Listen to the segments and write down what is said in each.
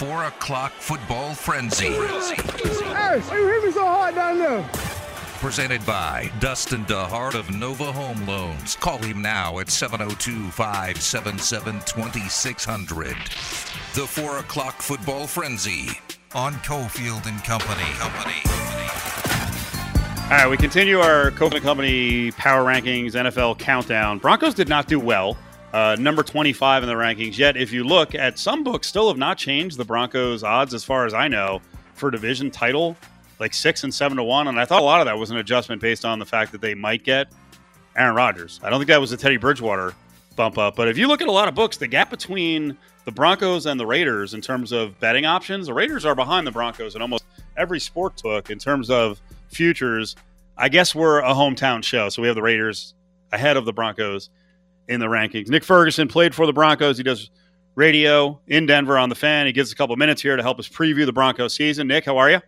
4 o'clock football frenzy. Hey, why you hit me so hard down there? Presented by Dustin DeHart of Nova Home Loans. Call him now at 702 577 2600. The 4 o'clock football frenzy on Cofield and Company. Company. All right, we continue our Cofield and Company Power Rankings NFL countdown. Broncos did not do well. Uh, number 25 in the rankings. Yet, if you look at some books, still have not changed the Broncos' odds, as far as I know, for division title, like six and seven to one. And I thought a lot of that was an adjustment based on the fact that they might get Aaron Rodgers. I don't think that was a Teddy Bridgewater bump up. But if you look at a lot of books, the gap between the Broncos and the Raiders in terms of betting options, the Raiders are behind the Broncos in almost every sport book in terms of futures. I guess we're a hometown show, so we have the Raiders ahead of the Broncos in the rankings. Nick Ferguson played for the Broncos. He does radio in Denver on the fan. He gives a couple minutes here to help us preview the Broncos season. Nick, how are you?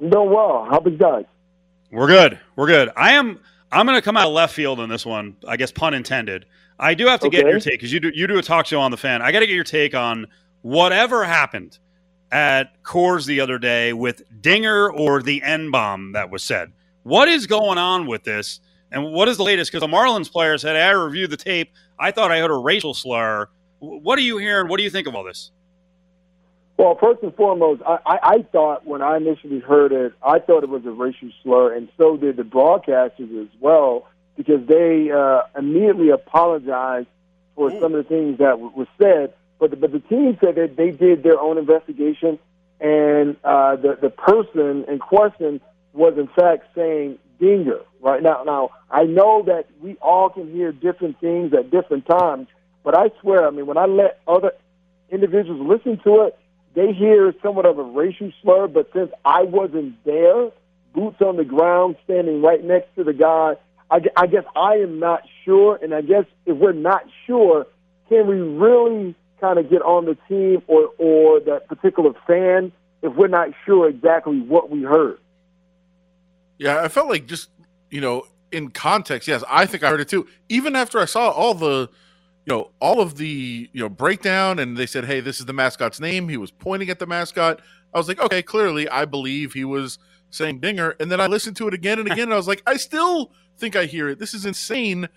I'm doing well. How about you guys? We're good. We're good. I am. I'm going to come out of left field on this one. I guess pun intended. I do have to Okay. get your take because you do you do a talk show on the fan. I got to get your take on whatever happened at Coors the other day with Dinger or the N bomb that was said. What is going on with this? And what is the latest? Because the Marlins player said, I reviewed the tape. I thought I heard a racial slur. What are you hearing? What do you think of all this? Well, first and foremost, I, I, I thought when I initially heard it, I thought it was a racial slur, and so did the broadcasters as well, because they uh, immediately apologized for some of the things that w- were said. But the, but the team said that they did their own investigation, and uh, the the person in question was in fact saying dinger. Right now, now I know that we all can hear different things at different times, but I swear, I mean, when I let other individuals listen to it, they hear somewhat of a racial slur. But since I wasn't there, boots on the ground, standing right next to the guy, I, I guess I am not sure. And I guess if we're not sure, can we really kind of get on the team or or that particular fan if we're not sure exactly what we heard? Yeah, I felt like just you know in context. Yes, I think I heard it too. Even after I saw all the, you know, all of the you know breakdown, and they said, "Hey, this is the mascot's name." He was pointing at the mascot. I was like, "Okay, clearly, I believe he was saying Dinger." And then I listened to it again and again, and I was like, "I still think I hear it. This is insane."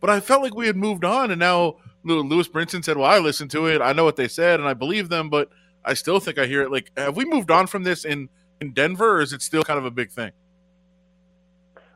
But I felt like we had moved on, and now Lew- Lewis Brinson said, "Well, I listened to it. I know what they said, and I believe them, but I still think I hear it." Like, have we moved on from this in in Denver, or is it still kind of a big thing?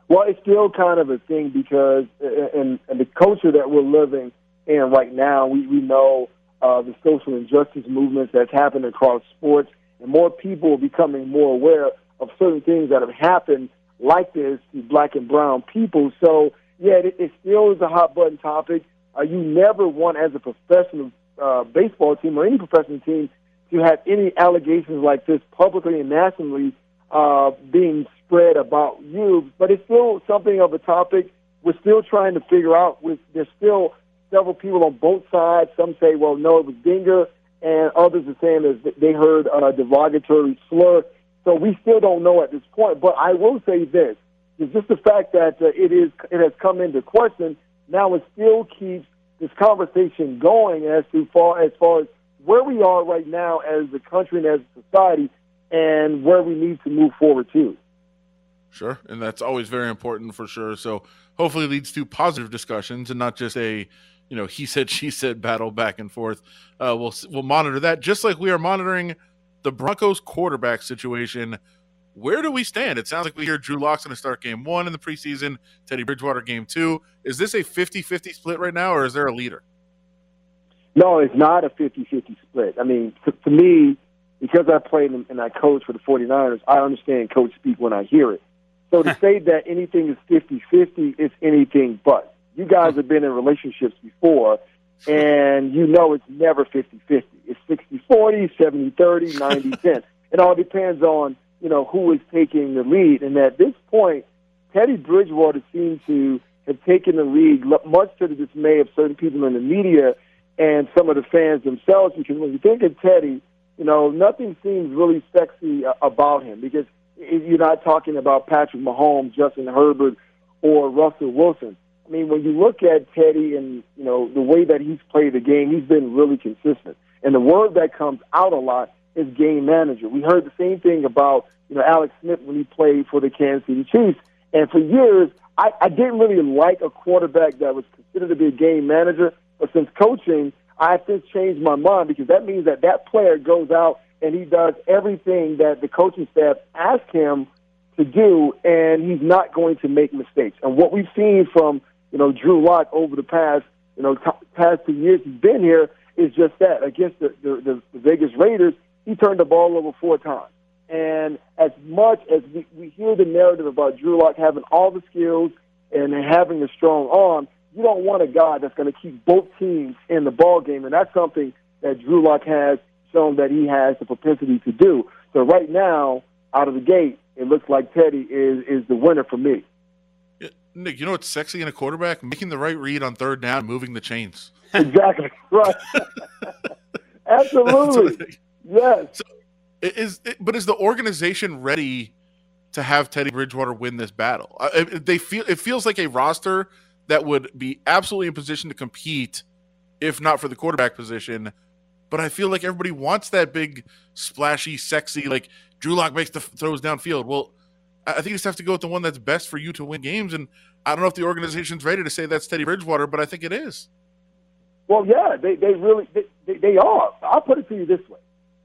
Well, it's still kind of a thing because in, in the culture that we're living in right now, we, we know uh, the social injustice movements that's happened across sports, and more people are becoming more aware of certain things that have happened like this to black and brown people. So, yeah, it, it still is a hot button topic. Uh, you never want, as a professional uh, baseball team or any professional team, to have any allegations like this publicly and nationally uh, being spread about you, but it's still something of a topic we're still trying to figure out. With there's still several people on both sides. Some say, well, no, it was Dinger, and others are saying that they heard a derogatory slur. So we still don't know at this point. But I will say this: is just the fact that uh, it is it has come into question. Now it still keeps this conversation going as to far as far as where we are right now as a country and as a society, and where we need to move forward to. Sure, and that's always very important for sure. So hopefully leads to positive discussions and not just a, you know, he said she said battle back and forth. Uh, we'll we'll monitor that just like we are monitoring the Broncos quarterback situation. Where do we stand? It sounds like we hear Drew Lock's going to start game one in the preseason, Teddy Bridgewater game two. Is this a 50 50 split right now, or is there a leader? No, it's not a 50-50 split. I mean, to, to me, because I played and I coach for the 49ers, I understand coach speak when I hear it. So to say that anything is 50-50 is anything but. You guys have been in relationships before, and you know it's never 50-50. It's 60-40, 70-30, 90-10. It all depends on, you know, who is taking the lead. And at this point, Teddy Bridgewater seems to have taken the lead, much to the dismay of certain people in the media and some of the fans themselves. Because when you think of Teddy, you know, nothing seems really sexy uh, about him because you're not talking about Patrick Mahomes, Justin Herbert, or Russell Wilson. I mean, when you look at Teddy and you know the way that he's played the game, he's been really consistent. And the word that comes out a lot is game manager. We heard the same thing about you know Alex Smith when he played for the Kansas City Chiefs, and for years I, I didn't really like a quarterback that was considered to be a game manager. But since coaching, I have since changed my mind because that means that that player goes out and he does everything that the coaching staff asked him to do, and he's not going to make mistakes. And what we've seen from you know Drew Lock over the past you know t- past two years he's been here is just that. Against the, the, the, Vegas Raiders, he turned the ball over four times. And as much as we, we hear the narrative about Drew Lock having all the skills and having a strong arm, you don't want a guy that's going to keep both teams in the ball game, and that's something that Drew Lock has shown that he has the propensity to do. So right now, out of the gate, it looks like Teddy is is the winner for me. Nick, you know what's sexy in a quarterback? Making the right read on third down, moving the chains. exactly right. Absolutely. Yes. So is but is the organization ready to have Teddy Bridgewater win this battle? They feel it feels like a roster that would be absolutely in position to compete, if not for the quarterback position. But I feel like everybody wants that big, splashy, sexy, like Drew Lock makes the throws downfield. Well, I think you just have to go with the one that's best for you to win games. And I don't know if the organization's ready to say that's Teddy Bridgewater, but I think it is. Well, yeah, they, they really they, they are. I'll put it to you this way: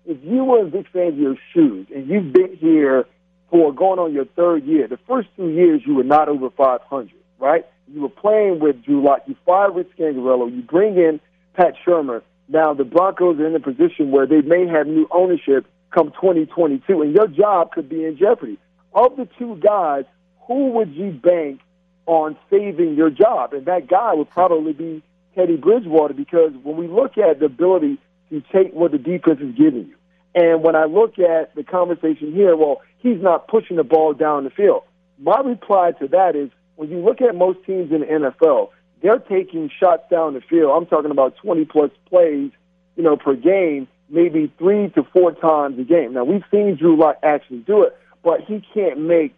if you were in Vic Fangio's shoes and you've been here for going on your third year, the first two years you were not over 500, right? You were playing with Drew Lock. You fired Rich Scangarello. You bring in Pat Shurmur. Now the Broncos are in a position where they may have new ownership come 2022, and your job could be in jeopardy. Of the two guys, who would you bank on saving your job? And that guy would probably be Teddy Bridgewater because when we look at the ability to take what the defense is giving you, and when I look at the conversation here, well, he's not pushing the ball down the field. My reply to that is when you look at most teams in the NFL, they're taking shots down the field. I'm talking about 20 plus plays, you know, per game, maybe three to four times a game. Now we've seen Drew Lock actually do it, but he can't make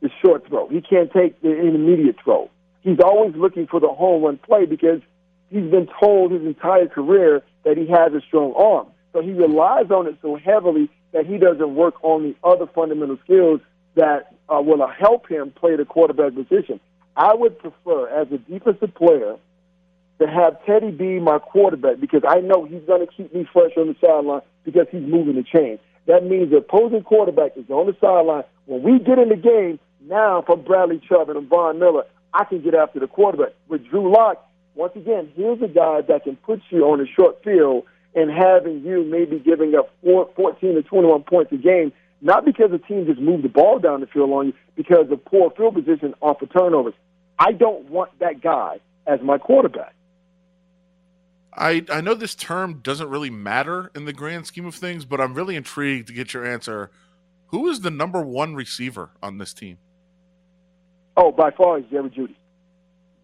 the short throw. He can't take the intermediate throw. He's always looking for the home run play because he's been told his entire career that he has a strong arm. So he relies on it so heavily that he doesn't work on the other fundamental skills that uh, will help him play the quarterback position. I would prefer, as a defensive player, to have Teddy be my quarterback because I know he's going to keep me fresh on the sideline because he's moving the chain. That means the opposing quarterback is on the sideline. When we get in the game, now from Bradley Chubb and Von Miller, I can get after the quarterback. With Drew Lock, once again, here's a guy that can put you on a short field and having you maybe giving up four, 14 to 21 points a game, not because the team just moved the ball down the field on you, because of poor field position off of turnovers. I don't want that guy as my quarterback. I, I know this term doesn't really matter in the grand scheme of things, but I'm really intrigued to get your answer. Who is the number one receiver on this team? Oh, by far is Jerry Jeudy.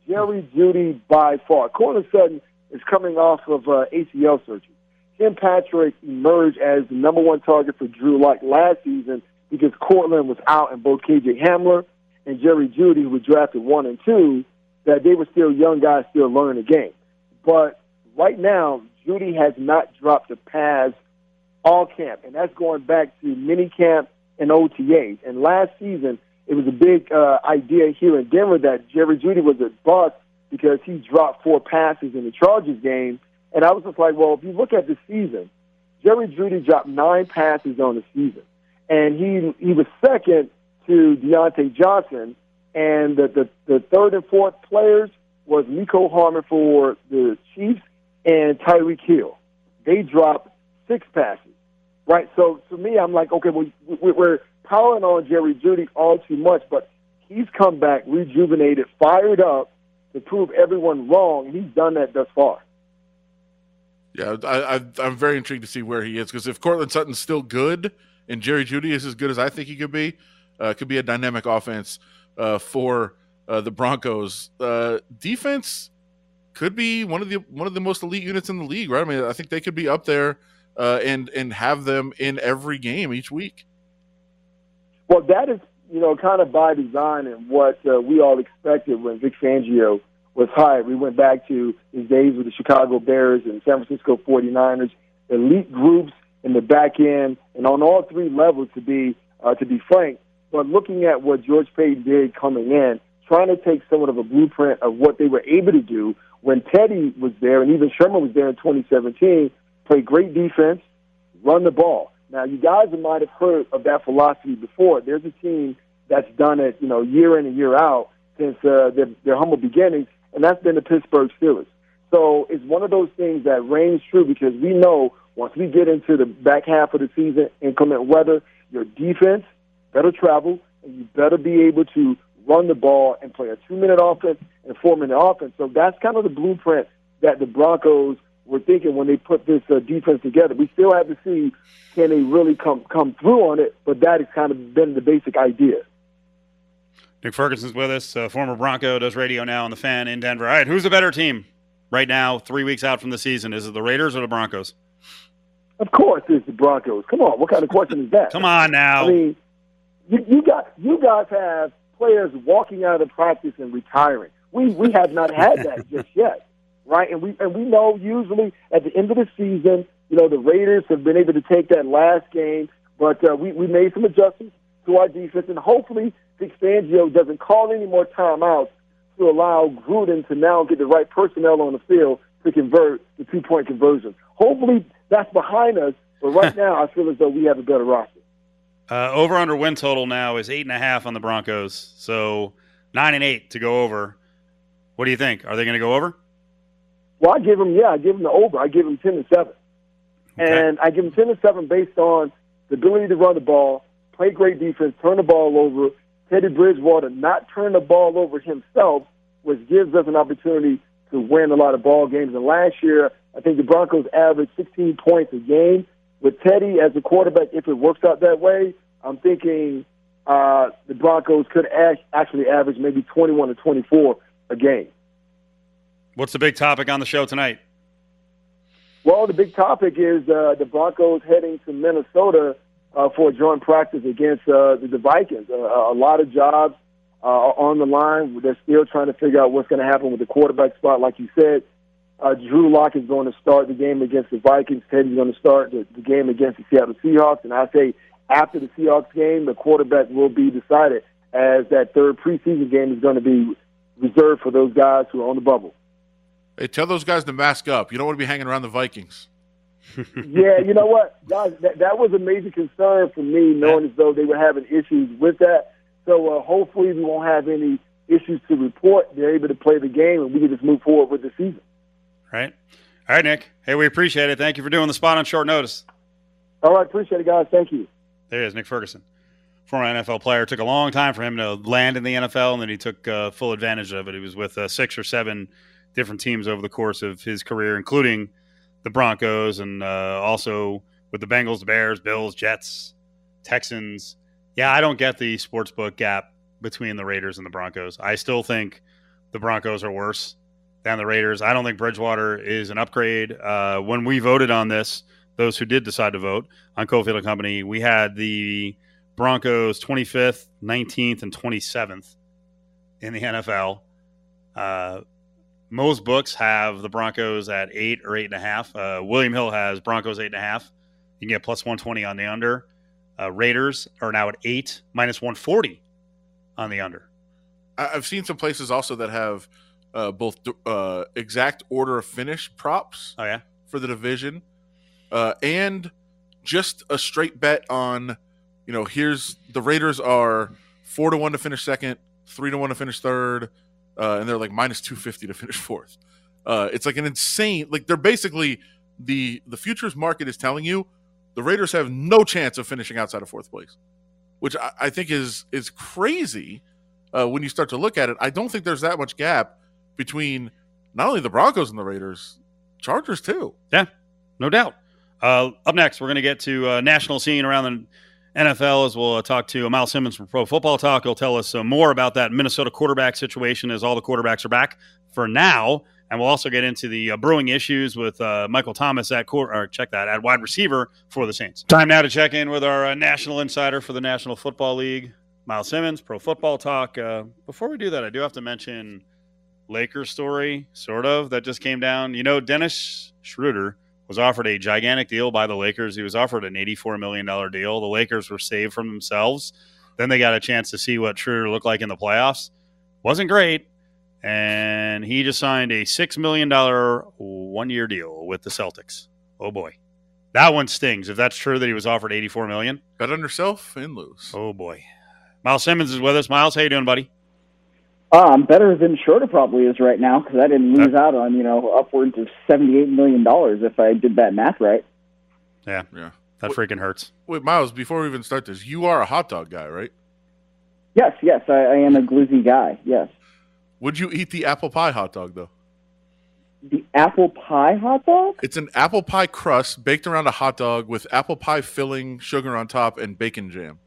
Jerry Jeudy by far. Courtland Sutton is coming off of uh, ACL surgery. Tim Patrick emerged as the number one target for Drew Lock last season because Courtland was out and both KJ Hamler and Jerry Jeudy, who was drafted one and two, that they were still young guys still learning the game. But right now, Jeudy has not dropped a pass all camp, and that's going back to mini camp and OTAs. And last season, it was a big uh, idea here in Denver that Jerry Jeudy was a bust because he dropped four passes in the Chargers game. And I was just like, well, if you look at the season, Jerry Jeudy dropped nine passes on the season, and he he was second to Diontae Johnson, and the the, the third and fourth players was Mecole Hardman for the Chiefs and Tyreek Hill. They dropped six passes, right? So to me, I'm like, okay, well, we're piling on Jerry Jeudy all too much, but he's come back rejuvenated, fired up to prove everyone wrong. He's done that thus far. Yeah, I, am very intrigued to see where he is because if Courtland Sutton's still good and Jerry Jeudy is as good as I think he could be, uh, could be a dynamic offense uh, for uh, the Broncos. Uh, defense could be one of the one of the most elite units in the league, right? I mean, I think they could be up there uh, and and have them in every game each week. Well, that is, you know, kind of by design and what uh, we all expected when Vic Fangio was hired. We went back to his days with the Chicago Bears and San Francisco 49ers. elite groups in the back end and on all three levels to be to be frank. But looking at what George Paton did coming in, trying to take somewhat of a blueprint of what they were able to do when Teddy was there and even Shurmur was there in 2017, play great defense, run the ball. Now, you guys might have heard of that philosophy before. There's a team that's done it, you know, year in and year out since uh, their, their humble beginnings, and that's been the Pittsburgh Steelers. So it's one of those things that reigns true because we know once we get into the back half of the season, inclement weather, your defense better travel, and you better be able to run the ball and play a two-minute offense and four-minute offense. So that's kind of the blueprint that the Broncos were thinking when they put this uh, defense together. We still have to see can they really come come through on it, but that has kind of been the basic idea. Nick Ferguson's with us, uh, former Bronco, does radio now on the fan in Denver. All right, who's the better team right now, three weeks out from the season? Is it the Raiders or the Broncos? Of course, it's the Broncos. Come on, what kind of question is that? Come on now. I mean, you, you got you guys have players walking out of practice and retiring. We we have not had that just yet, right? And we and we know usually at the end of the season, you know, the Raiders have been able to take that last game, but uh, we we made some adjustments to our defense, and hopefully Vic Fangio doesn't call any more timeouts to allow Gruden to now get the right personnel on the field to convert the two point conversion. Hopefully that's behind us, but right now I feel as though we have a better roster. Uh, over under win total now is eight and a half on the Broncos, so nine and eight to go over. What do you think? Are they going to go over? Well, I give them yeah, I give them the over. I give them ten to seven, Okay. and I give them ten to seven based on the ability to run the ball, play great defense, turn the ball over. Teddy Bridgewater not turn the ball over himself, which gives us an opportunity to win a lot of ball games. And last year, I think the Broncos averaged 16 points a game. With Teddy as a quarterback, if it works out that way, I'm thinking uh, the Broncos could act, actually average maybe 21 to 24 a game. What's the big topic on the show tonight? Well, the big topic is uh, the Broncos heading to Minnesota uh, for a joint practice against uh, the, the Vikings. Uh, a lot of jobs uh, are on the line. They're still trying to figure out what's going to happen with the quarterback spot. Like you said, uh, Drew Lock is going to start the game against the Vikings. Teddy's going to start the, the game against the Seattle Seahawks. And I say after the Seahawks game, the quarterback will be decided as that third preseason game is going to be reserved for those guys who are on the bubble. Hey, tell those guys to mask up. You don't want to be hanging around the Vikings. yeah, you know what, guys, that, that was a major concern for me, knowing as though they were having issues with that. So uh, hopefully we won't have any issues to report. They're able to play the game, and we can just move forward with the season. Right. All right, Nick. Hey, we appreciate it. Thank you for doing the spot on short notice. All right, appreciate it, guys. Thank you. There he is, Nick Ferguson, former NFL player. Took a long time for him to land in the NFL, and then he took uh, full advantage of it. He was with uh, six or seven different teams over the course of his career, including the Broncos and uh, also with the Bengals, the Bears, Bills, Jets, Texans. Yeah, I don't get the sportsbook gap between the Raiders and the Broncos. I still think the Broncos are worse than the Raiders. I don't think Bridgewater is an upgrade. Uh, when we voted on this, those who did decide to vote on Cofield and Company, we had the Broncos 25th, 19th, and 27th in the NFL. Uh, most books have the Broncos at eight or eight and a half. Uh, William Hill has Broncos eight and a half. You can get plus 120 on the under. Uh, Raiders are now at eight, minus 140 on the under. I've seen some places also that have uh, both uh, exact order of finish props Oh, yeah? for the division uh, and just a straight bet on, you know, here's the Raiders are four to one to finish second, three to one to finish third, uh, and they're like minus 250 to finish fourth. Uh, it's like an insane, like they're basically the the futures market is telling you the Raiders have no chance of finishing outside of fourth place, which I, I think is is crazy uh, when you start to look at it. I don't think there's that much gap between not only the Broncos and the Raiders, Chargers too. Yeah, no doubt. Uh, up next, we're going to get to uh, national scene around the NFL as we'll uh, talk to Myles Simmons from Pro Football Talk. He'll tell us more about that Minnesota quarterback situation as all the quarterbacks are back for now. And we'll also get into the uh, brewing issues with uh, Michael Thomas at court, or check that at wide receiver for the Saints. Time now to check in with our uh, national insider for the National Football League, Myles Simmons, Pro Football Talk. Uh, before we do that, I do have to mention Lakers story, sort of, that just came down. You know, Dennis Schroeder was offered a gigantic deal by the Lakers. He was offered an $84 million deal. The Lakers were saved from themselves. Then they got a chance to see what Schroeder looked like in the playoffs. Wasn't great. And he just signed a $6 million one year deal with the Celtics. Oh boy. That one stings. If that's true that he was offered $84 million. Bet on yourself and lose. Oh boy. Myles Simmons is with us. Myles, how you doing, buddy? Uh, I'm better than Schroeder probably is right now because I didn't lose out on you know upwards of seventy-eight million dollars if I did that math right. Yeah, Yeah. that freaking hurts. Wait, Myles, before we even start this, you are a hot dog guy, right? Yes, yes, I, I am a glizzy guy. Yes, Would you eat the apple pie hot dog, though? the apple pie hot dog. It's an apple pie crust baked around a hot dog with apple pie filling, sugar on top, and bacon jam.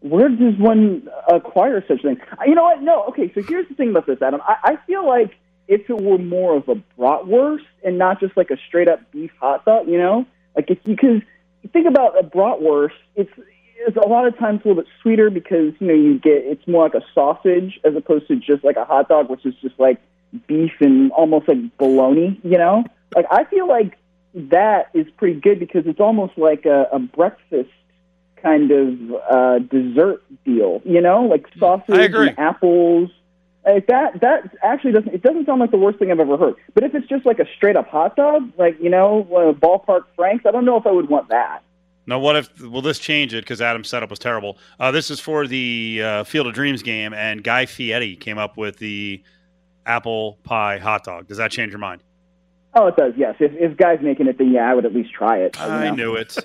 Where does one acquire such thing? Uh, you know what? No. Okay, so here's the thing about this, Adam. I, I feel like if it were more of a bratwurst and not just like a straight up beef hot dog, you know, like if because you think about a bratwurst, it's it's a lot of times a little bit sweeter because you know you get it's more like a sausage as opposed to just like a hot dog, which is just like beef and almost like bologna. You know, like I feel like that is pretty good because it's almost like a, a breakfast kind of uh, dessert deal. You know, like sausage and apples. Like that, that actually doesn't. It doesn't sound like the worst thing I've ever heard. But if it's just like a straight up hot dog, like you know, uh, ballpark Franks, I don't know if I would want that. Now, what if will this change it because Adam's setup was terrible? Uh, this is for the uh, Field of Dreams game, and Guy Fieri came up with the apple pie hot dog. Does that change your mind? Oh, it does. Yes. If if Guy's making it, then yeah, I would at least try it. I know. knew it.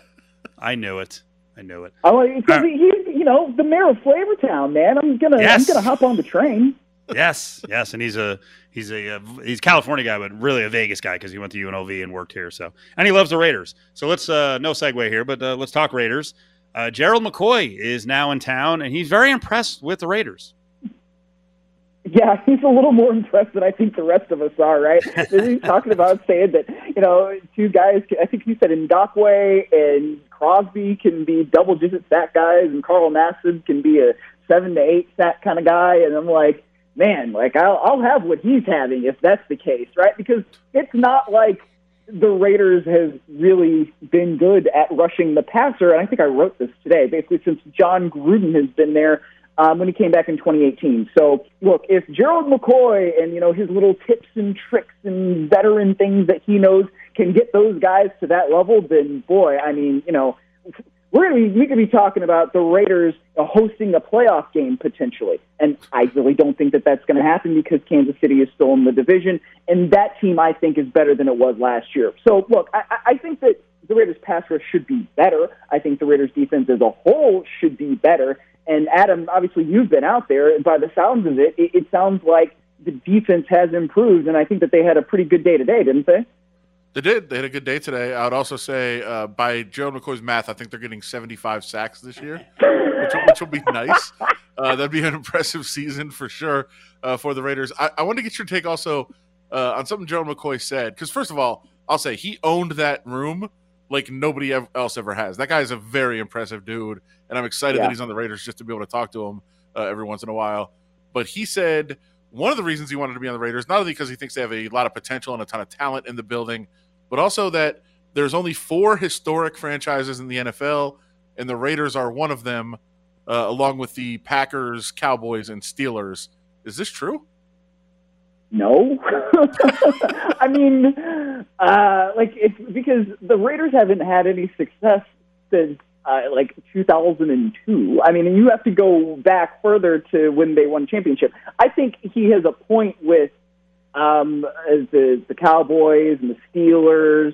I knew it. I knew it. I like because Uh, he's you know the mayor of Flavortown, man. I'm gonna Yes. I'm gonna hop on the train. Yes, yes, and he's a he's a uh, he's a California guy, but really a Vegas guy because he went to UNLV and worked here. So, and he loves the Raiders. So let's uh, no segue here, but uh, let's talk Raiders. Uh, Gerald McCoy is now in town, and he's very impressed with the Raiders. Yeah, he's a little more impressed than I think the rest of us are, right? he's talking about saying that, you know, two guys, I think he said Ngakoue and Crosby can be double digit sack guys and Carl Nassib can be a seven to eight sack kind of guy. And I'm like, man, like I'll, I'll have what he's having if that's the case, right? Because it's not like the Raiders have really been good at rushing the passer. And I think I wrote this today, basically since Jon Gruden has been there um, when he came back in 2018. So, look, if Gerald McCoy and you know his little tips and tricks and veteran things that he knows can get those guys to that level, then boy, I mean, you know, we're gonna be we could be talking about the Raiders uh, hosting a playoff game potentially. And I really don't think that that's going to happen because Kansas City is still in the division, and that team I think is better than it was last year. So, look, I, I- I think that the Raiders pass rush should be better. I think the Raiders defense as a whole should be better. And Adam, obviously, you've been out there. and By the sounds of it, it, it sounds like the defense has improved, and I think that they had a pretty good day today, didn't they? They did. They had a good day today. I would also say, uh, by Gerald McCoy's math, I think they're getting 75 sacks this year, which, will- which will be nice. Uh, that'd be an impressive season for sure uh, for the Raiders. I, I want to get your take also uh, on something Gerald McCoy said. Because, first of all, I'll say he owned that room like nobody else ever has. That guy is a very impressive dude. And I'm excited Yeah. that he's on the Raiders just to be able to talk to him uh, every once in a while. But he said one of the reasons he wanted to be on the Raiders, not only because he thinks they have a lot of potential and a ton of talent in the building, but also that there's only four historic franchises in the NFL, and the Raiders are one of them, uh, along with the Packers, Cowboys, and Steelers. Is this true? No. I mean, uh, like it's because the Raiders haven't had any success since uh, like 2002. I mean, you have to go back further to when they won championship. I think he has a point with um, as the the Cowboys and the Steelers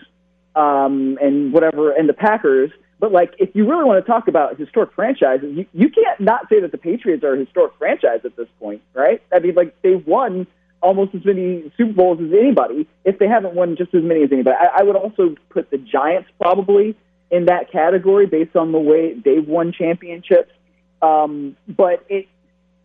um, and whatever and the Packers. But like, if you really want to talk about historic franchises, you, you can't not say that the Patriots are a historic franchise at this point, right? I mean, like they've won almost as many Super Bowls as anybody, if they haven't won just as many as anybody. I, I would also put the Giants probably in that category based on the way they've won championships. Um, but it,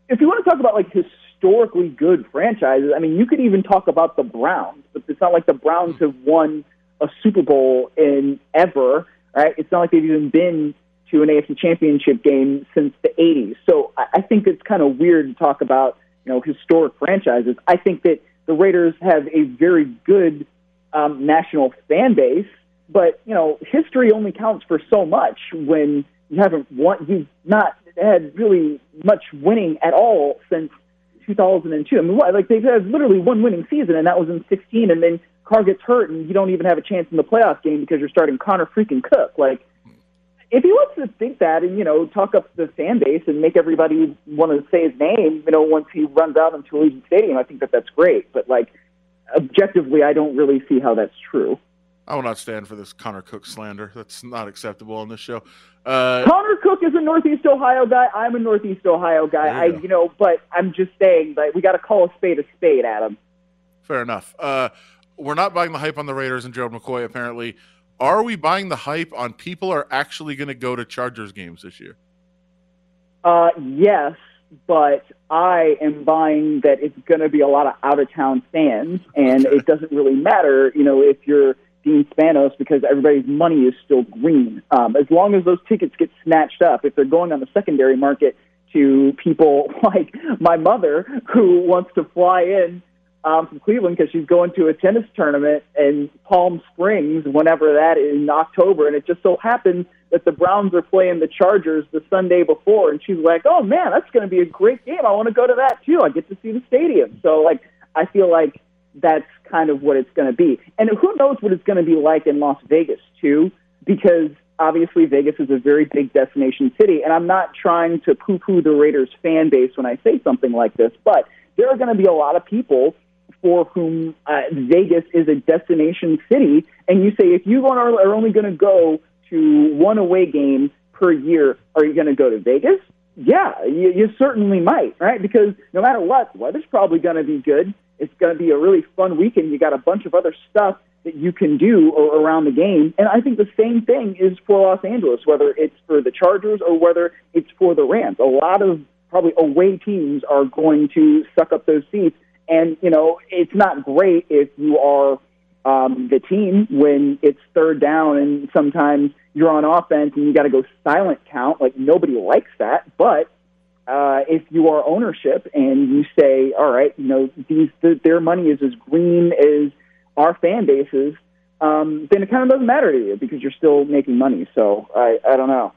if you want to talk about like historically good franchises, I mean, you could even talk about the Browns, but it's not like the Browns have won a Super Bowl in ever, right? It's not like they've even been to an AFC championship game since the 80s. So I, I think it's kind of weird to talk about, you know, historic franchises. I think that the Raiders have a very good um, national fan base. But you know, history only counts for so much when you haven't won. You've not had really much winning at all since 2002. I mean, what, like they've had literally one winning season, and that was in 16. And then Carr gets hurt, and you don't even have a chance in the playoff game because you're starting Connor freaking Cook. Like, if he wants to think that and you know talk up the fan base and make everybody want to say his name, you know, once he runs out into Allegiant Stadium, I think that that's great. But like, objectively, I don't really see how that's true. I will not stand for this Connor Cook slander. That's not acceptable on this show. Uh, Connor Cook is a Northeast Ohio guy. I'm a Northeast Ohio guy. There I, you go. you know, but I'm just saying that we got to call a spade a spade, Adam. fair enough. Uh, we're not buying the hype on the Raiders and Gerald McCoy, apparently. Are we buying the hype on people are actually going to go to Chargers games this year? Uh, yes, but I am buying that it's going to be a lot of out of town fans, and Okay. it doesn't really matter, you know, if you're Dean Spanos because everybody's money is still green. Um, as long as those tickets get snatched up, if they're going on the secondary market to people like my mother who wants to fly in um, from Cleveland because she's going to a tennis tournament in Palm Springs whenever that is in October, and it just so happens that the Browns are playing the Chargers the Sunday before, and she's like, "Oh man, that's going to be a great game. I want to go to that too. I get to see the stadium." So like, I feel like that's kind of what it's going to be, and who knows what it's going to be like in Las Vegas too, because obviously Vegas is a very big destination city, and I'm not trying to poo-poo the Raiders fan base when I say something like this, but there are going to be a lot of people for whom uh, Vegas is a destination city, and you say if you are, only going to go to one away game per year, are you going to go to Vegas? Yeah, you, you certainly might, right? Because no matter what, the weather's probably going to be good. It's going to be a really fun weekend. You got a bunch of other stuff that you can do around the game, and I think the same thing is for Los Angeles, whether it's for the Chargers or whether it's for the Rams. A lot of probably away teams are going to suck up those seats. And, you know, it's not great if you are um, the team when it's third down and sometimes you're on offense and you got to go silent count. Like, nobody likes that. But uh, if you are ownership and you say, all right, you know, these th- their money is as green as our fan bases, um, then it kind of doesn't matter to you because you're still making money. So I, I don't know.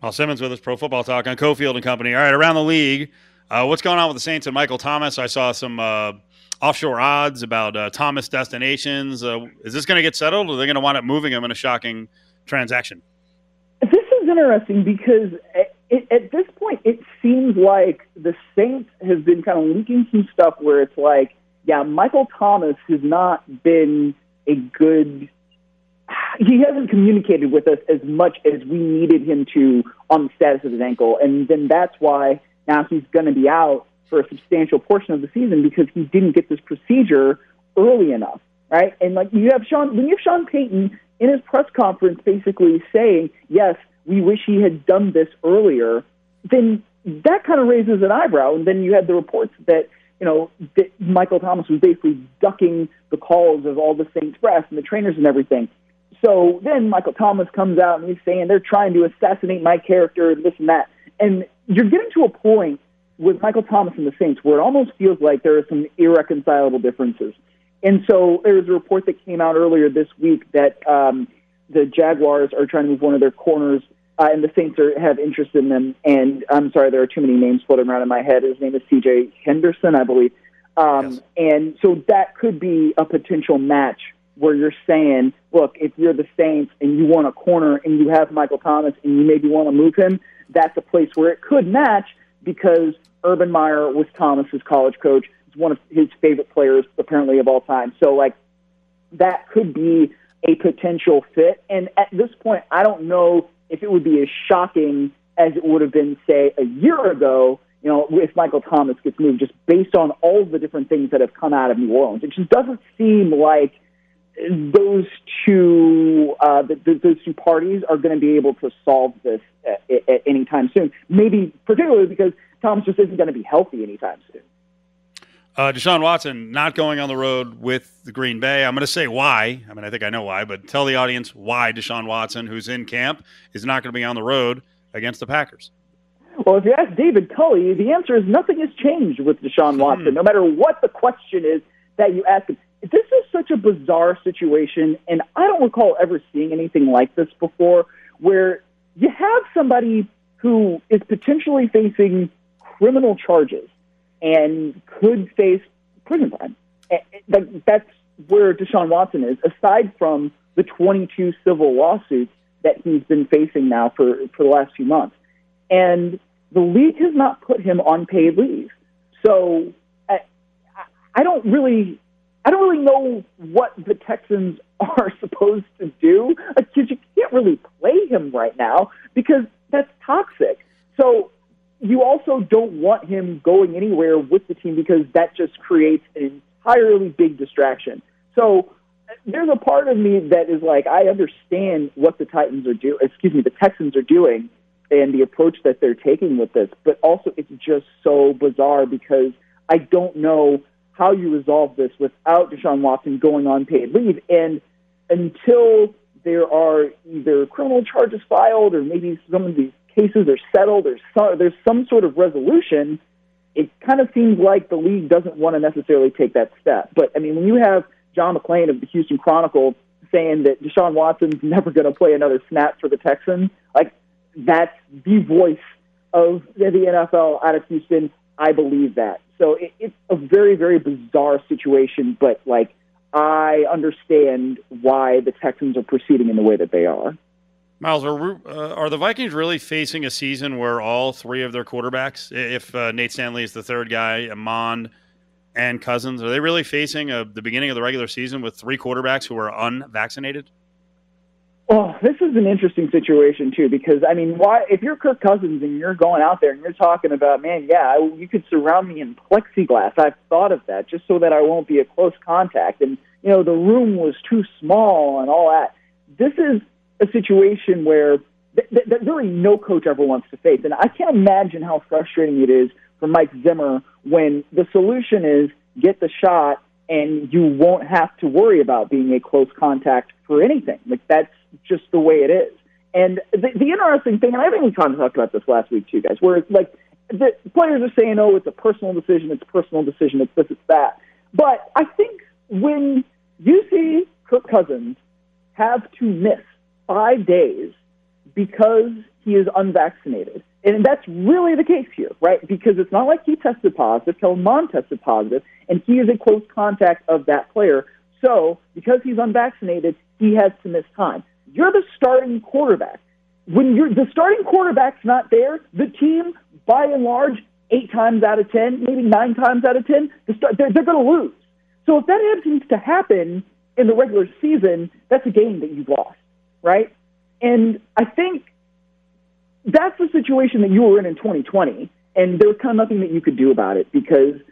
Paul Simmons with us, Pro Football Talk on Cofield and Company. All right, around the league, uh, what's going on with the Saints and Michael Thomas? I saw some uh, offshore odds about uh, Thomas destinations. Uh, is this going to get settled, or are they going to wind up moving him in a shocking transaction? This is interesting because at, it, at this point, it seems like the Saints have been kind of leaking some stuff where it's like, yeah, Michael Thomas has not been a good. He hasn't communicated with us as much as we needed him to on the status of his ankle, and then that's why now he's going to be out for a substantial portion of the season because he didn't get this procedure early enough, right? And like you have Sean, when you have Sean Payton in his press conference basically saying, yes, we wish he had done this earlier, then that kind of raises an eyebrow. And then you had the reports that, you know, that Michael Thomas was basically ducking the calls of all the Saints press and the trainers and everything. So then Michael Thomas comes out and he's saying they're trying to assassinate my character and this and that. And you're getting to a point with Michael Thomas and the Saints where it almost feels like there are some irreconcilable differences. And so there was a report that came out earlier this week that um, the Jaguars are trying to move one of their corners, uh, and the Saints are, have interest in them. And I'm sorry, there are too many names floating around in my head. His name is C.J. Henderson, I believe. Um, Yes. And so that could be a potential match where you're saying, look, if you're the Saints and you want a corner and you have Michael Thomas and you maybe want to move him, that's a place where it could match because Urban Meyer was Thomas's college coach. He's one of his favorite players, apparently, of all time. So, like, that could be a potential fit. And at this point, I don't know if it would be as shocking as it would have been, say, a year ago. You know, if Michael Thomas gets moved, just based on all the different things that have come out of New Orleans, it just doesn't seem like those two uh, the, the, those two parties are going to be able to solve this at, at, at any time soon. Maybe particularly because Thomas just isn't going to be healthy anytime soon. Uh, Deshaun Watson not going on the road with the Green Bay. I'm going to say why. I mean, I think I know why, but tell the audience why Deshaun Watson, who's in camp, is not going to be on the road against the Packers. Well, if you ask David Culley, the answer is nothing has changed with Deshaun Watson. No matter what the question is that you ask him, this is such a bizarre situation, and I don't recall ever seeing anything like this before, where you have somebody who is potentially facing criminal charges and could face prison time. That's where Deshaun Watson is, aside from the 22 civil lawsuits that he's been facing now for, for the last few months. And the league has not put him on paid leave. So I, I don't really, I don't really know what the Texans are supposed to do because you can't really play him right now because that's toxic. So you also don't want him going anywhere with the team because that just creates an entirely big distraction. So there's a part of me that is like, I understand what the Titans are doing, excuse me, the Texans are doing and the approach that they're taking with this, but also it's just so bizarre because I don't know how you resolve this without Deshaun Watson going on paid leave. And until there are either criminal charges filed or maybe some of these cases are settled or some, there's some sort of resolution, it kind of seems like the league doesn't want to necessarily take that step. But I mean, when you have John McClain of the Houston Chronicle saying that Deshaun Watson's never going to play another snap for the Texans, like that's the voice of the NFL out of Houston. I believe that. So it, it's a very, very bizarre situation, but like I understand why the Texans are proceeding in the way that they are. Myles, are, uh, are the Vikings really facing a season where all three of their quarterbacks, if uh, Nate Stanley is the third guy, Amon and Cousins, are they really facing a, the beginning of the regular season with three quarterbacks who are unvaccinated? Well, this is an interesting situation too because I mean, why if you're Kirk Cousins and you're going out there and you're talking about, man, yeah, you could surround me in plexiglass. I've thought of that just so that I won't be a close contact, and you know, the room was too small and all that. This is a situation where th- th- that really no coach ever wants to face, and I can't imagine how frustrating it is for Mike Zimmer when the solution is get the shot and you won't have to worry about being a close contact for anything. Like that's just the way it is. And the, the interesting thing, and I think we kind of talked about this last week too, guys, where it's like the players are saying, "Oh, it's a personal decision. It's a personal decision. It's this. It's that." But I think when you see Kirk Cousins have to miss five days because he is unvaccinated, and that's really the case here, right? Because it's not like he tested positive. Kellen Mond tested positive, and he is a close contact of that player. So because he's unvaccinated, he has to miss time. You're the starting quarterback. When you're the starting quarterback's not there, the team, by and large, eight times out of ten, maybe nine times out of ten, the start, they're, they're going to lose. So if that happens to happen in the regular season, that's a game that you've lost, right? And I think that's the situation that you were in in 2020, and there was kind of nothing that you could do about it because –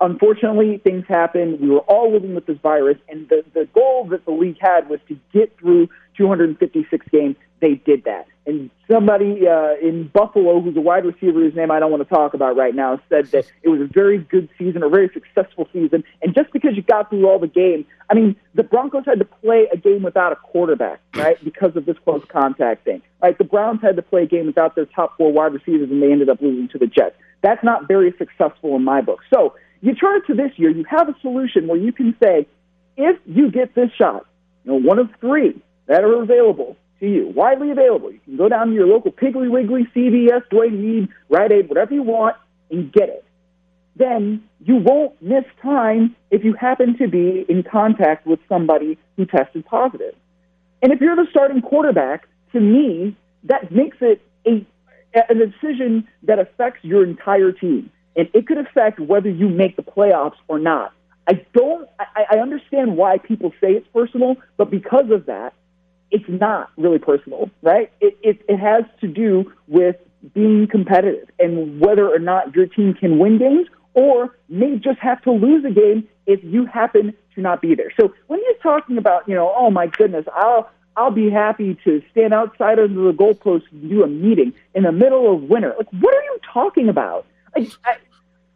unfortunately, things happened. We were all living with this virus, and the, the goal that the league had was to get through 256 games. They did that. And somebody uh, in Buffalo, who's a wide receiver whose name I don't want to talk about right now, said that it was a very good season, a very successful season. And just because you got through all the games, I mean, the Broncos had to play a game without a quarterback, right, because of this close contact thing. Right? The Browns had to play a game without their top four wide receivers, and they ended up losing to the Jets. That's not very successful in my book. So you turn it to this year, you have a solution where you can say, if you get this shot, you know, one of three that are available to you, widely available, you can go down to your local Piggly Wiggly, CVS, Duane Reade, Rite Aid, whatever you want, and get it. Then you won't miss time if you happen to be in contact with somebody who tested positive. And if you're the starting quarterback, to me, that makes it a, a decision that affects your entire team and it could affect whether you make the playoffs or not. I don't. I, I understand why people say it's personal, but because of that, it's not really personal, right? It, it it has to do with being competitive and whether or not your team can win games or may just have to lose a game if you happen to not be there. So when you're talking about, you know, oh my goodness, I'll I'll be happy to stand outside of the goalpost and do a meeting in the middle of winter. Like, what are you talking about? I,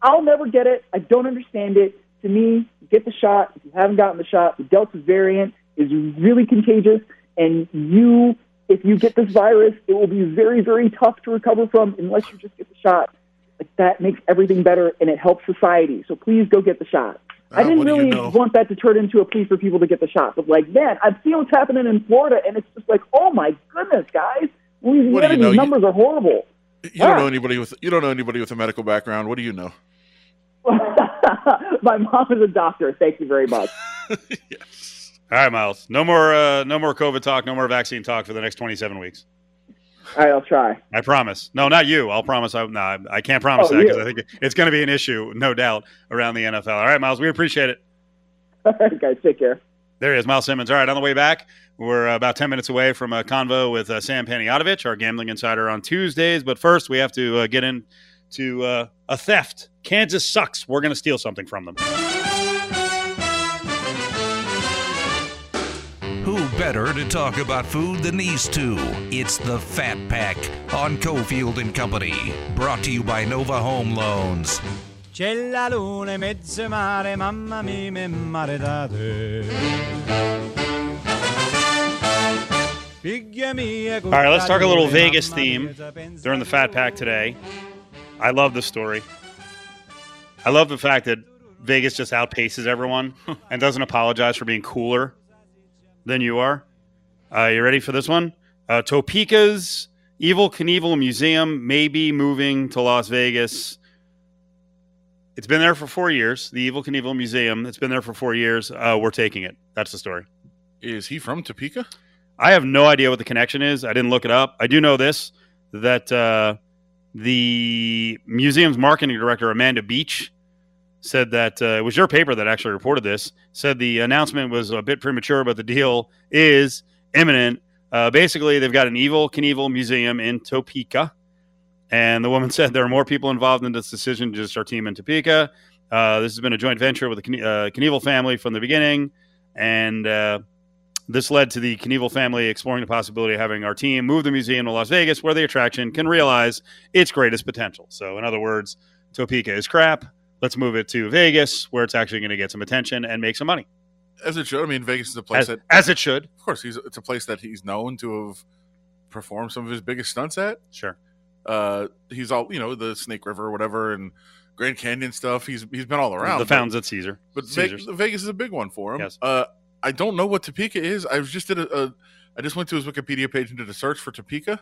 I'll never get it. I don't understand it. To me, get the shot. If you haven't gotten the shot, the Delta variant is really contagious, and you, if you get this virus, it will be very, very tough to recover from unless you just get the shot. Like that makes everything better, and it helps society. So please go get the shot. I uh, didn't do you really know? want that to turn into a plea for people to get the shot. But like, man, I've seen what's happening in Florida, and it's just like, oh my goodness, guys, Louisiana, you know? these You- numbers are horrible. You don't ah. know anybody with you don't know anybody with a medical background. What do you know? my mom is a doctor. Thank you very much. yes. All right, Myles. No more, uh, no more COVID talk. No more vaccine talk for the next 27 weeks. All right, I'll try. I promise. No, not you. I'll promise. I, no, I- I can't promise Oh, that because. I think it's going to be an issue, no doubt, around the NFL. All right, Myles. We appreciate it. All right, guys, take care. There he is, Myles Simmons. All right, on the way back, we're about 10 minutes away from a convo with uh, Sam Panayotovich, our gambling insider on Tuesdays. But first, we have to uh, get into uh, a theft. Kansas sucks. We're going to steal something from them. Better to talk about food than these two? It's the Fat Pack on Cofield and Company. Brought to you by Nova Home Loans. C'è la luna in mezzo mare, mamma mia, mi maridate. Figlia mia, All right, let's talk a little Vegas theme during the Fat Pack today. I love the story. I love the fact that Vegas just outpaces everyone and doesn't apologize for being cooler than you are. Uh, you ready for this one? Uh, Topeka's Evel Knievel Museum may be moving to Las Vegas. It's been there for four years. The Evel Knievel Museum. It's been there for four years. Uh, we're taking it. That's the story. Is he from Topeka? I have no idea what the connection is. I didn't look it up. I do know this that uh, the museum's marketing director, Amanda Beach, said that uh, it was your paper that actually reported this. Said the announcement was a bit premature, but the deal is imminent. Uh, basically, they've got an Evel Knievel museum in Topeka. And the woman said there are more people involved in this decision than just our team in Topeka. Uh, this has been a joint venture with the uh, Knievel family from the beginning. And uh, this led to the Knievel family exploring the possibility of having our team move the museum to Las Vegas, where the attraction can realize its greatest potential. So, in other words, Topeka is crap. Let's move it to Vegas, where it's actually going to get some attention and make some money, As it should. I mean, Vegas is a place as, that, as it should. of course, he's it's a place that he's known to have performed some of his biggest stunts at. Sure. Uh, he's all you know, the Snake River, or whatever, and Grand Canyon stuff. He's he's been all around. the fountains at Caesar. But Caesars. Vegas is a big one for him. Yes. Uh, I don't know what Topeka is. I just did a, a I just went to his Wikipedia page and did a search for Topeka,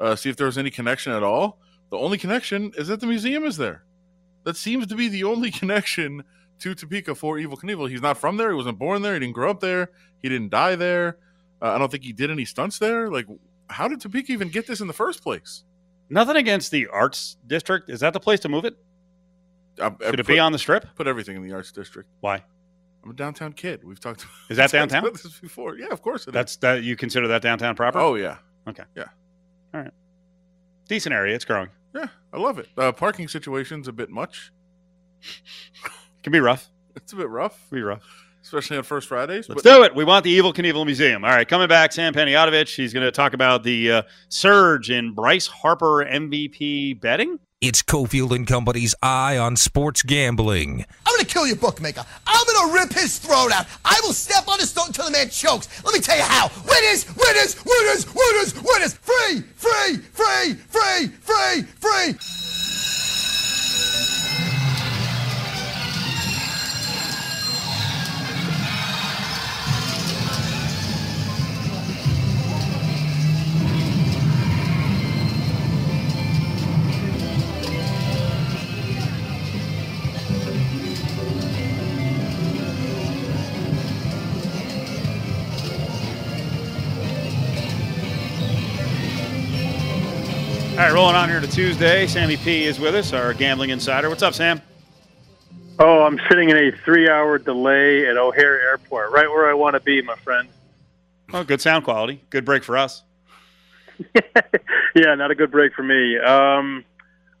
uh, see if there was any connection at all. The only connection is that the museum is there. That seems to be the only connection to Topeka for Evel Knievel. He's not from there. He wasn't born there. He didn't grow up there. He didn't die there. Uh, I don't think he did any stunts there. Like, how did Topeka even get this in the first place? Nothing against the arts district. Is that the place to move it? I, I Should it put, be on the strip? put everything in the arts district? Why? I'm a downtown kid. We've talked. Is that downtown? about this before? Yeah, of course. It is. That's that you consider that downtown proper? Oh yeah, Okay. Yeah. All right. decent area. It's growing. Yeah. I love it. Uh, parking situation's a bit much. Can be rough. It's a bit rough, be rough. especially on first Fridays. Let's but do it. We want the Evel Knievel Museum. All right, coming back, Sam Panayotovich. He's going to talk about the uh, surge in Bryce Harper MVP betting. It's Cofield and Company's Eye on Sports Gambling. I'm gonna kill your bookmaker. I'm gonna rip his throat out. I will step on his throat until the man chokes. Let me tell you how. Winners, winners, winners, winners, winners. Free, free, free, free, free, free. Rolling on here to Tuesday. Sammy P is with us, our gambling insider. What's up, Sam? Oh, I'm sitting in a three-hour delay at O'Hare Airport, right where I want to be, my friend. Oh, good sound quality. Good break for us. yeah, not a good break for me. Um,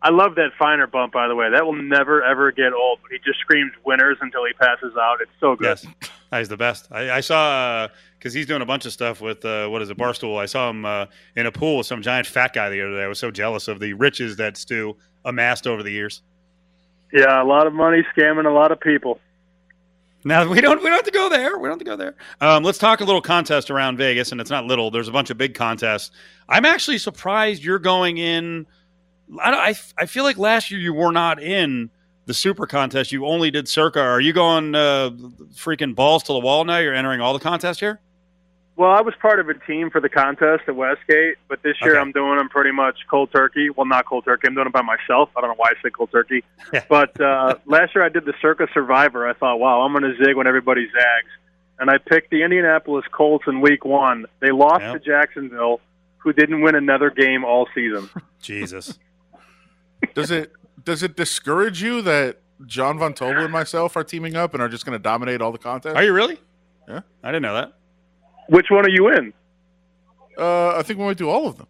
I love that Feiner bump, by the way. That will never ever get old. He just screams winners until he passes out. It's so good. Yes, he's the best. I, I saw because he's doing a bunch of stuff with uh, what is it, Barstool. I saw him uh, in a pool with some giant fat guy the other day. I was so jealous of the riches that Stu amassed over the years. Yeah, a lot of money scamming a lot of people. Now we don't we don't have to go there. We don't have to go there. Um, let's talk a little contest around Vegas, and it's not little. There's a bunch of big contests. I'm actually surprised you're going in. I, don't- I, I feel like last year you were not in the super contest, you only did circa. Are you going uh, freaking balls to the wall now? You're entering all the contests here. Well, I was part of a team for the contest at Westgate, but this year Okay. I'm doing them pretty much cold turkey. Well, not cold turkey. I'm doing it by myself. I don't know why I said cold turkey. But uh, last year I did the Circa Survivor. I thought, wow, I'm going to zig when everybody zags. And I picked the Indianapolis Colts in week one. They lost Yep. to Jacksonville, who didn't win another game all season. Jesus. Does it does it discourage you that Jon Von Tobel and myself are teaming up and are just going to dominate all the contests? Are you really? Yeah. I didn't know that. Which one are you in? Uh, I think we might do all of them.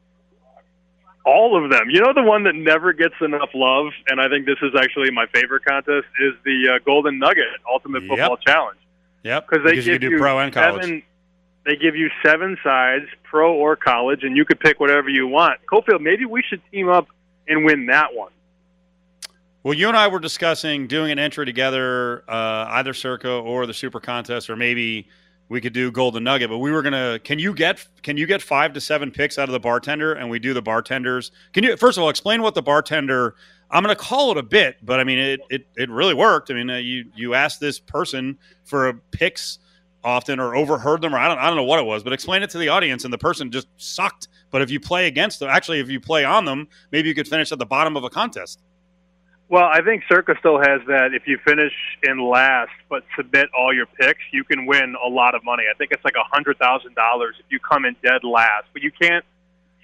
All of them. You know the one that never gets enough love, and I think this is actually my favorite contest, is the uh, Golden Nugget Ultimate Yep. Football Challenge. Yep. because they because you give can do pro and college. Seven, they give you seven sides, pro or college, and you could pick whatever you want. Cofield, maybe we should team up and win that one. Well, you and I were discussing doing an entry together, uh, either Circa or the Super Contest, or maybe we could do Golden Nugget. But we were gonna. Can you get Can you get five to seven picks out of the bartender, and we do the bartenders? Can you first of all explain what the bartender? I'm gonna call it a bit, but I mean it. It, it really worked. I mean, uh, you you asked this person for picks often or overheard them or I don't I don't know what it was, but explain it to the audience and the person just sucked. But if you play against them, actually if you play on them, maybe you could finish at the bottom of a contest. Well, I think Circa still has that. If you finish in last but submit all your picks, you can win a lot of money. I think it's like a hundred thousand dollars if you come in dead last. But you can't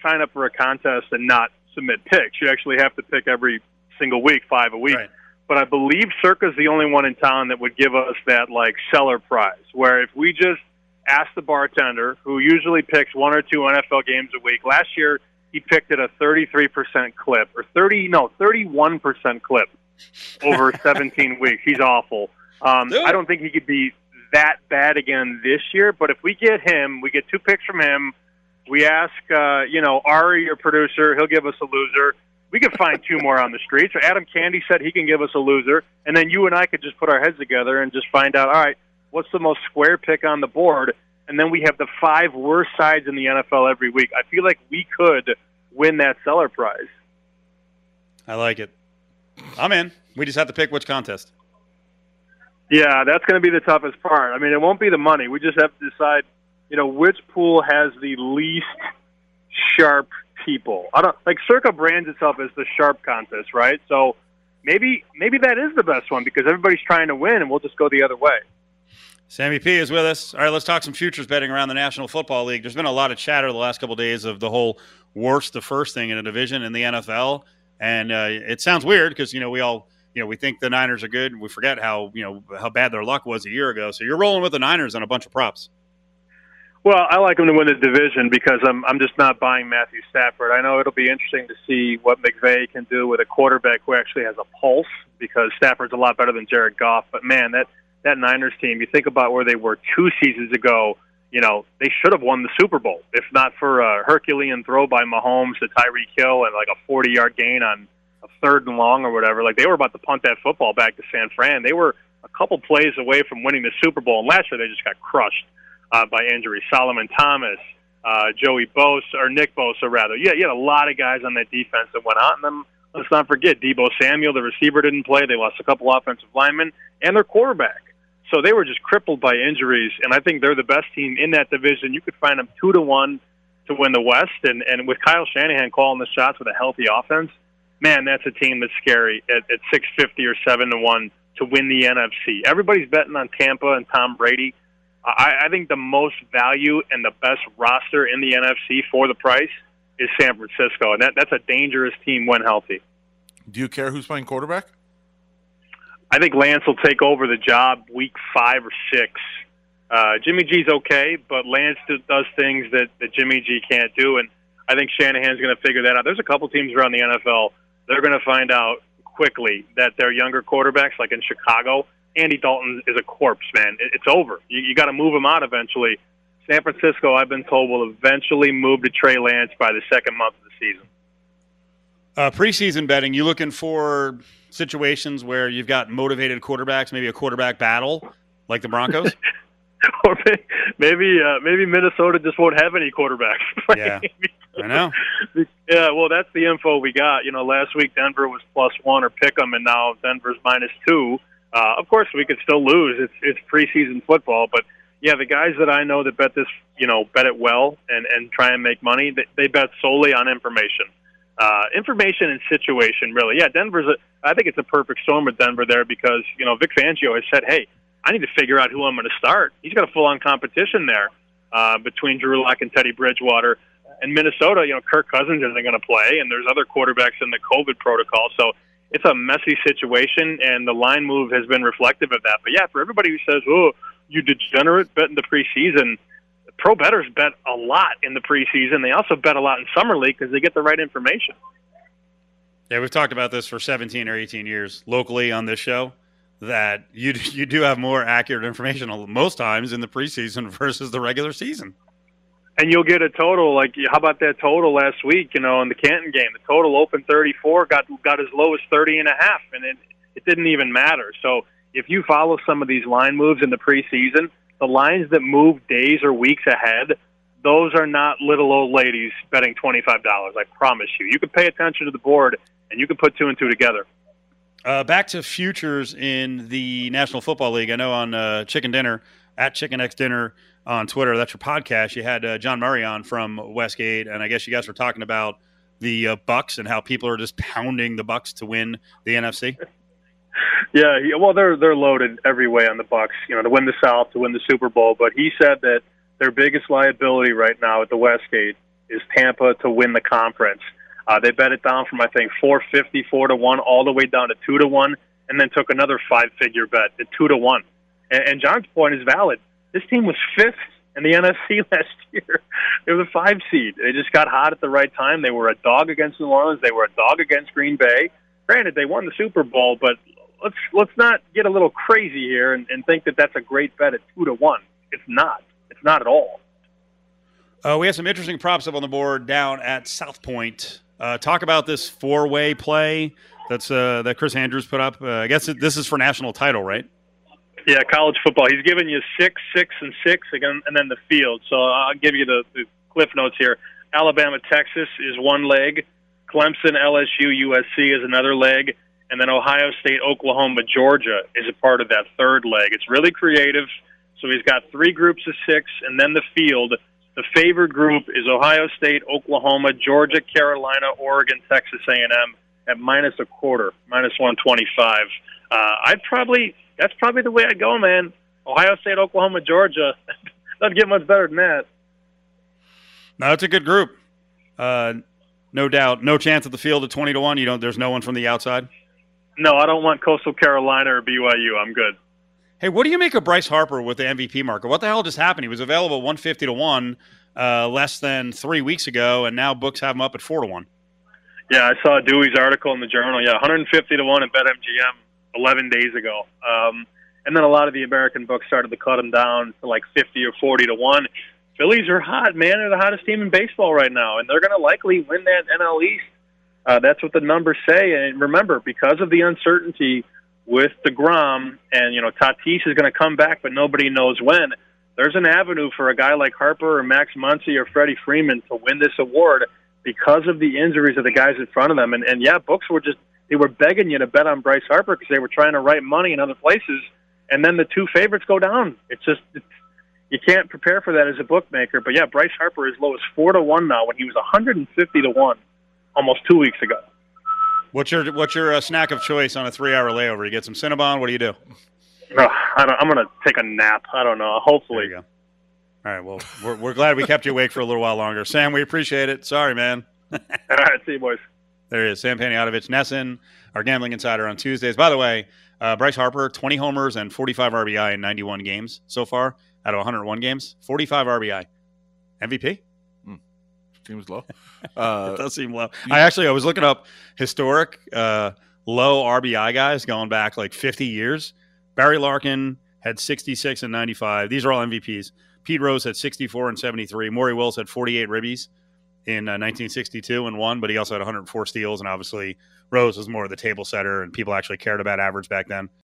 sign up for a contest and not submit picks. You actually have to pick every single week, five a week. Right. But I believe Circa's the only one in town that would give us that like cellar prize, where if we just ask the bartender, who usually picks one or two NFL games a week, last year he picked at a 33% clip, or 30, no, 31% clip over 17 weeks. He's awful. Um, Dude. I don't think he could be that bad again this year, but if we get him, we get two picks from him. We ask, uh, you know, Ari, your producer, he'll give us a loser. We could find two more on the streets. Or Adam Candee said he can give us a loser, and then you and I could just put our heads together and just find out. All right, what's the most square pick on the board? And then we have the five worst sides in the NFL every week. I feel like we could win that cellar prize. I like it. I'm in. We just have to pick which contest. Yeah, that's going to be the toughest part. I mean, it won't be the money. We just have to decide, you know, which pool has the least sharp people. I don't like Circa brands itself as the sharp contest, right? So maybe maybe that is the best one because everybody's trying to win, and we'll just go the other way. Sammy P is with us. All right, let's talk some futures betting around the National Football League. There's been a lot of chatter the last couple of days of the whole worst the first thing in a division in the NFL, and uh, it sounds weird because you know we all you know we think the Niners are good, and we forget how you know how bad their luck was a year ago. So you're rolling with the Niners on a bunch of props. Well, I like them to win the division because I'm I'm just not buying Matthew Stafford. I know it'll be interesting to see what McVay can do with a quarterback who actually has a pulse because Stafford's a lot better than Jared Goff. But man, that that Niners team, you think about where they were two seasons ago. You know, they should have won the Super Bowl if not for a Herculean throw by Mahomes to Tyreek Hill and like a 40 yard gain on a third and long or whatever. Like they were about to punt that football back to San Fran. They were a couple plays away from winning the Super Bowl, and last year they just got crushed uh, by injury. Solomon Thomas, uh, Joey Bosa, or Nick Bosa, rather. Yeah, you had a lot of guys on that defense that went out, and then let's not forget Deebo Samuel, the receiver, didn't play. They lost a couple offensive linemen and their quarterback. So they were just crippled by injuries, and I think they're the best team in that division. You could find them two to one to win the West, and and with Kyle Shanahan calling the shots with a healthy offense, man, that's a team that's scary at, at six fifty or seven to one to win the NFC. Everybody's betting on Tampa and Tom Brady. I, I think the most value and the best roster in the NFC for the price is San Francisco, and that that's a dangerous team when healthy. Do you care who's playing quarterback? I think Lance will take over the job week five or six. Uh, Jimmy G's okay, but Lance do- does things that, that Jimmy G can't do, and I think Shanahan's going to figure that out. There's a couple teams around the NFL they're going to find out quickly that their younger quarterbacks, like in Chicago, Andy Dalton is a corpse, man. It, it's over. You, you got to move him out eventually. San Francisco, I've been told, will eventually move to Trey Lance by the second month of the season. Uh, preseason betting, you looking for situations where you've got motivated quarterbacks, maybe a quarterback battle like the Broncos? or may- maybe uh, maybe Minnesota just won't have any quarterbacks. Yeah, I know. Yeah, well, that's the info we got. You know, last week Denver was plus one or pick 'em, and now Denver's minus two. Uh, of course, we could still lose. It's it's preseason football, but yeah, the guys that I know that bet this, you know, bet it well and and try and make money, they, they bet solely on information, uh, information and situation. Really, yeah, Denver's. A, I think it's a perfect storm with Denver there because you know Vic Fangio has said, hey, I need to figure out who I'm going to start. He's got a full on competition there uh, between Drew Lock and Teddy Bridgewater. And Minnesota, you know, Kirk Cousins isn't going to play, and there's other quarterbacks in the COVID protocol. So it's a messy situation, and the line move has been reflective of that. But yeah, for everybody who says, "Oh, you degenerate, bet in the preseason," pro bettors bet a lot in the preseason. They also bet a lot in summer league because they get the right information. Yeah, we've talked about this for 17 or 18 years locally on this show. That you you do have more accurate information most times in the preseason versus the regular season. And you'll get a total like how about that total last week? You know, in the Canton game, the total opened 34, got got as low as 30 and a half, and it it didn't even matter. So if you follow some of these line moves in the preseason, the lines that move days or weeks ahead, those are not little old ladies betting twenty five dollars. I promise you. You can pay attention to the board, and you can put two and two together. Uh, back to futures in the National Football League. I know on uh, Chicken Dinner at Chicken X Dinner on Twitter. That's your podcast. You had uh, John Murray on from Westgate, and I guess you guys were talking about the uh, Bucks and how people are just pounding the Bucks to win the NFC. Yeah, yeah, well, they're they're loaded every way on the Bucks. You know, to win the South, to win the Super Bowl. But he said that their biggest liability right now at the Westgate is Tampa to win the conference. Uh, they bet it down from I think four fifty four to one all the way down to two to one, and then took another five figure bet at two to one. And, and John's point is valid. This team was fifth in the NFC last year. They were the five seed. They just got hot at the right time. They were a dog against New Orleans. They were a dog against Green Bay. Granted, they won the Super Bowl, but let's let's not get a little crazy here and, and think that that's a great bet at two to one. It's not. It's not at all. Uh, we have some interesting props up on the board down at South Point. Uh, talk about this four-way play that's uh, that Chris Andrews put up. Uh, I guess it, this is for national title, right? Yeah, college football. He's giving you six, six, and six again, and then the field. So I'll give you the, the cliff notes here. Alabama, Texas is one leg. Clemson, LSU, USC is another leg, and then Ohio State, Oklahoma, Georgia is a part of that third leg. It's really creative. So he's got three groups of six, and then the field. The favored group is Ohio State, Oklahoma, Georgia, Carolina, Oregon, Texas A&M at minus a quarter, minus one twenty-five. Uh, I'd probably that's probably the way I'd go, man. Ohio State, Oklahoma, Georgia. Doesn't get much better than that. No, it's a good group. Uh, no doubt. No chance at the field at twenty to one. You don't. There's no one from the outside. No, I don't want Coastal Carolina or BYU. I'm good. Hey, what do you make of Bryce Harper with the MVP market? What the hell just happened? He was available 150 to 1 uh, less than three weeks ago, and now books have him up at 4 to 1. Yeah, I saw Dewey's article in the journal. Yeah, 150 to 1 at BetMGM 11 days ago. Um, and then a lot of the American books started to cut him down to like 50 or 40 to 1. Phillies are hot, man. They're the hottest team in baseball right now, and they're going to likely win that NL East. Uh, that's what the numbers say. And remember, because of the uncertainty with DeGrom, and you know Tatis is going to come back, but nobody knows when. There's an avenue for a guy like Harper or Max Muncy or Freddie Freeman to win this award because of the injuries of the guys in front of them. And, and yeah, books were just they were begging you to bet on Bryce Harper because they were trying to write money in other places. And then the two favorites go down. It's just it's, you can't prepare for that as a bookmaker. But yeah, Bryce Harper is low as four to one now when he was 150 to one almost two weeks ago. What's your what's your uh, snack of choice on a three hour layover? You get some Cinnabon. What do you do? I don't, I'm going to take a nap. I don't know. Hopefully. All right. Well, we're, we're glad we kept you awake for a little while longer. Sam, we appreciate it. Sorry, man. All right. See you, boys. There he is. Sam Panayotovich, Nesson, our gambling insider on Tuesdays. By the way, uh, Bryce Harper, 20 homers and 45 RBI in 91 games so far out of 101 games. 45 RBI. MVP? Seems low. Uh, it does seem low. I actually I was looking up historic uh, low RBI guys going back like 50 years. Barry Larkin had 66 and 95. These are all MVPs. Pete Rose had 64 and 73. Maury Wills had 48 ribbies in uh, 1962 and won, but he also had 104 steals. And obviously, Rose was more of the table setter, and people actually cared about average back then.